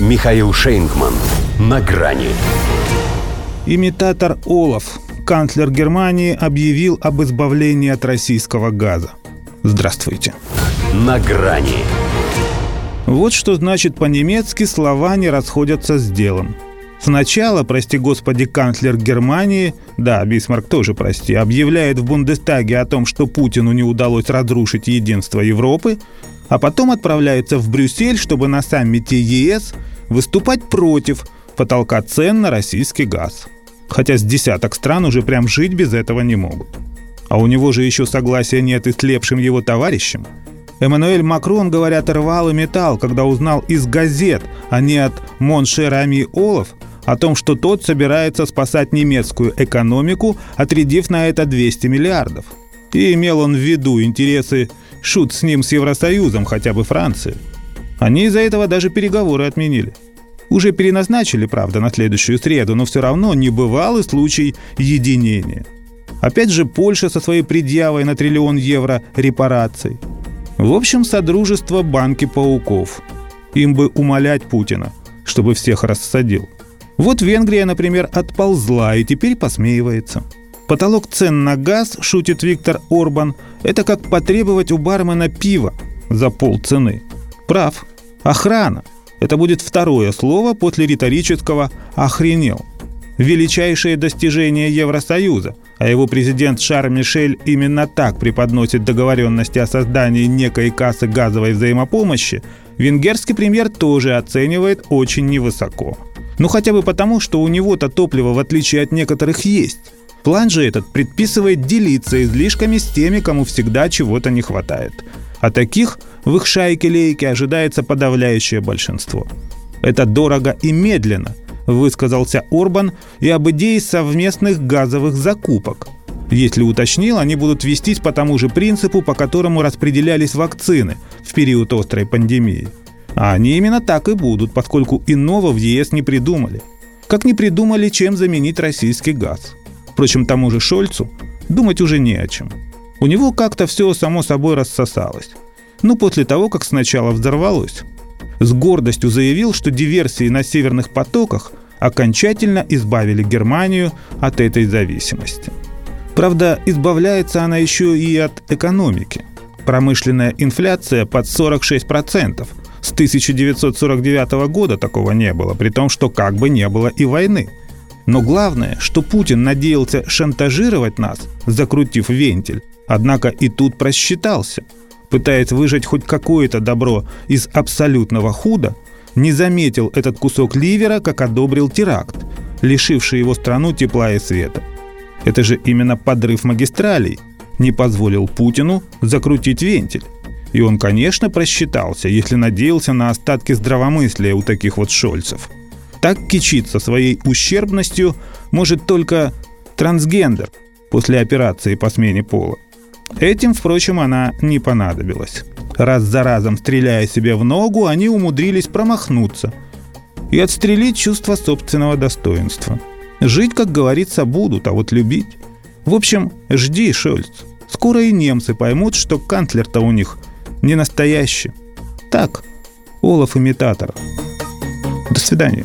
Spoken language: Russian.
Михаил Шейнгман. На грани. Имитатор Олаф, канцлер Германии, объявил об избавлении от российского газа. Здравствуйте. На грани. Вот что значит по-немецки слова не расходятся с делом. Сначала, прости господи, канцлер Германии, да, Бисмарк тоже прости, объявляет в Бундестаге о том, что Путину не удалось разрушить единство Европы, а потом отправляется в Брюссель, чтобы на саммите ЕС выступать против потолка цен на российский газ. Хотя с десяток стран уже прям жить без этого не могут. А у него же еще согласия нет и слепшим его товарищам. Эммануэль Макрон, говорят, рвал и металл, когда узнал из газет, а не от Моншера Ами Олаф, о том, что тот собирается спасать немецкую экономику, отрядив на это 200 миллиардов. И имел он в виду интересы шут с ним с Евросоюзом, хотя бы Франции. Они из-за этого даже переговоры отменили. Уже переназначили, правда, на следующую среду, но все равно небывалый случай единения. Опять же, Польша со своей предъявой на триллион евро репараций. В общем, содружество банки пауков. Им бы умолять Путина, чтобы всех рассадил. Вот Венгрия, например, отползла и теперь посмеивается. Потолок цен на газ, шутит Виктор Орбан, это как потребовать у бармена пива за полцены. Прав. Охрана. Это будет второе слово после риторического «охренел». Величайшее достижение Евросоюза, а его президент Шар Мишель именно так преподносит договоренности о создании некой кассы газовой взаимопомощи, венгерский премьер тоже оценивает очень невысоко. Ну хотя бы потому, что у него-то топливо, в отличие от некоторых, есть. План же этот предписывает делиться излишками с теми, кому всегда чего-то не хватает. А таких в их шайке-лейке ожидается подавляющее большинство. Это дорого и медленно, высказался Орбан и об идее совместных газовых закупок. Если уточнил, они будут вестись по тому же принципу, по которому распределялись вакцины в период острой пандемии – а они именно так и будут, поскольку иного в ЕС не придумали. Как не придумали, чем заменить российский газ. Впрочем, тому же Шольцу думать уже не о чем. У него как-то все само собой рассосалось. Ну, после того, как сначала взорвалось. С гордостью заявил, что диверсии на северных потоках окончательно избавили Германию от этой зависимости. Правда, избавляется она еще и от экономики. Промышленная инфляция под 46% – с 1949 года такого не было, при том, что как бы не было и войны. Но главное, что Путин надеялся шантажировать нас, закрутив вентиль, однако и тут просчитался. Пытаясь выжать хоть какое-то добро из абсолютного худа, не заметил этот кусок ливера, как одобрил теракт, лишивший его страну тепла и света. Это же именно подрыв магистралей не позволил Путину закрутить вентиль. И он, конечно, просчитался, если надеялся на остатки здравомыслия у таких вот шольцев. Так кичиться своей ущербностью может только трансгендер после операции по смене пола. Этим, впрочем, она не понадобилась. Раз за разом стреляя себе в ногу, они умудрились промахнуться и отстрелить чувство собственного достоинства. Жить, как говорится, будут, а вот любить... В общем, жди, Шольц. Скоро и немцы поймут, что канцлер-то у них не настоящий. Так, Олаф имитатор. До свидания.